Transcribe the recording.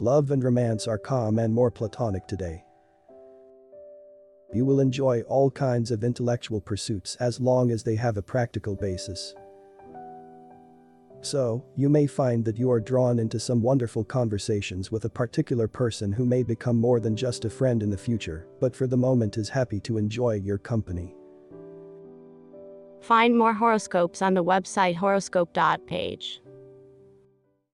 Love and romance are calm and more platonic today. You will enjoy all kinds of intellectual pursuits as long as they have a practical basis. So, you may find that you are drawn into some wonderful conversations with a particular person who may become more than just a friend in the future, but for the moment is happy to enjoy your company. Find more horoscopes on the website horoscope.page.